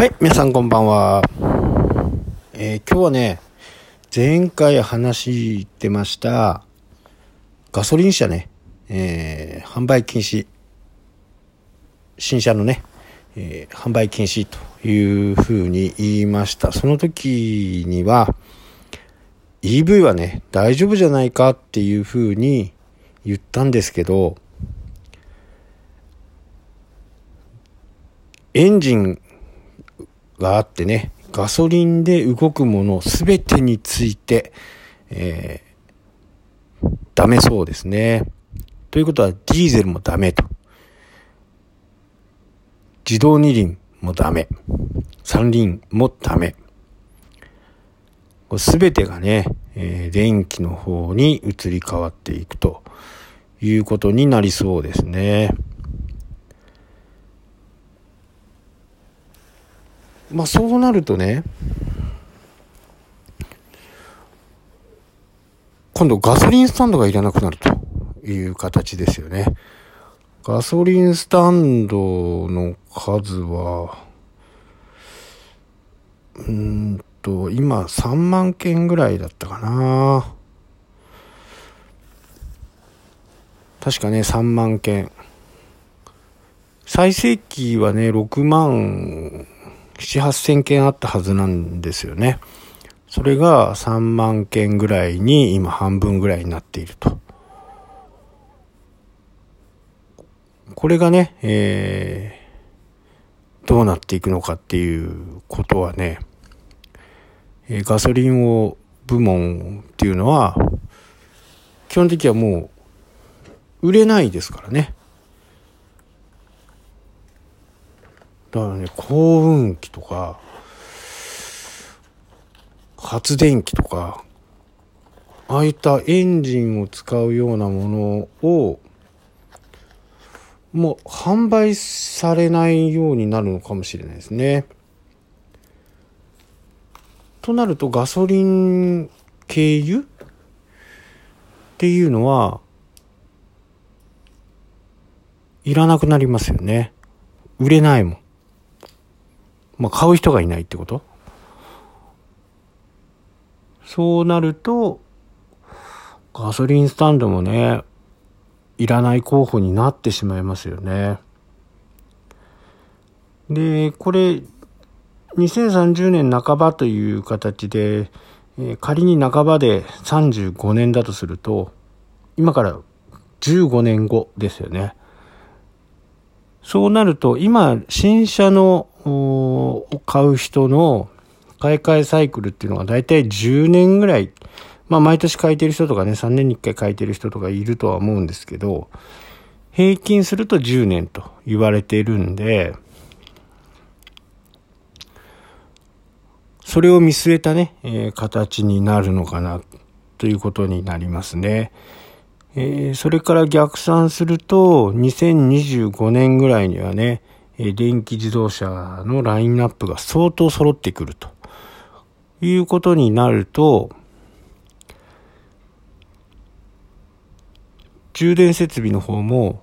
はい、皆さんこんばんは。えー今日はね、前回話してました、ガソリン車ね、えー販売禁止、新車のね、えー販売禁止というふうに言いました。その時には、EV はね、大丈夫じゃないかっていうふうに言ったんですけど、エンジンがあってね、ガソリンで動くものすべてについて、えーダメそうですね。ということは、ディーゼルもダメと。自動二輪もダメ。三輪もダメ。すべてがね、えー電気の方に移り変わっていくということになりそうですね。まあそうなるとね、今度ガソリンスタンドがいらなくなるという形ですよね。ガソリンスタンドの数は、うんと、今3万件ぐらいだったかな。確かね、3万件。最盛期はね、6万7、8000件あったはずなんですよね。それが3万件ぐらいに今半分ぐらいになっていると。これがね、えー、どうなっていくのかっていうことはね、えガソリンを部門っていうのは、基本的にはもう売れないですからね。だからね、幸運機とか、発電機とか、ああいったエンジンを使うようなものを、もう販売されないようになるのかもしれないですね。となるとガソリン経由？っていうのは、いらなくなりますよね。売れないもん。まあ、買う人がいないってこと？そうなると、ガソリンスタンドもね、いらない候補になってしまいますよね。で、これ、2030年半ばという形で、え仮に半ばで35年だとすると、今から15年後ですよね。そうなると、今、新車の、を買う人の買い替えサイクルっていうのが大体10年ぐらい、まあ毎年買いてる人とかね、3年に1回買いてる人とかいるとは思うんですけど、平均すると10年と言われているんで、それを見据えたね、えー形になるのかなということになりますね。えーそれから逆算すると、2025年ぐらいにはね、え電気自動車のラインナップが相当揃ってくると。いうことになると、充電設備の方も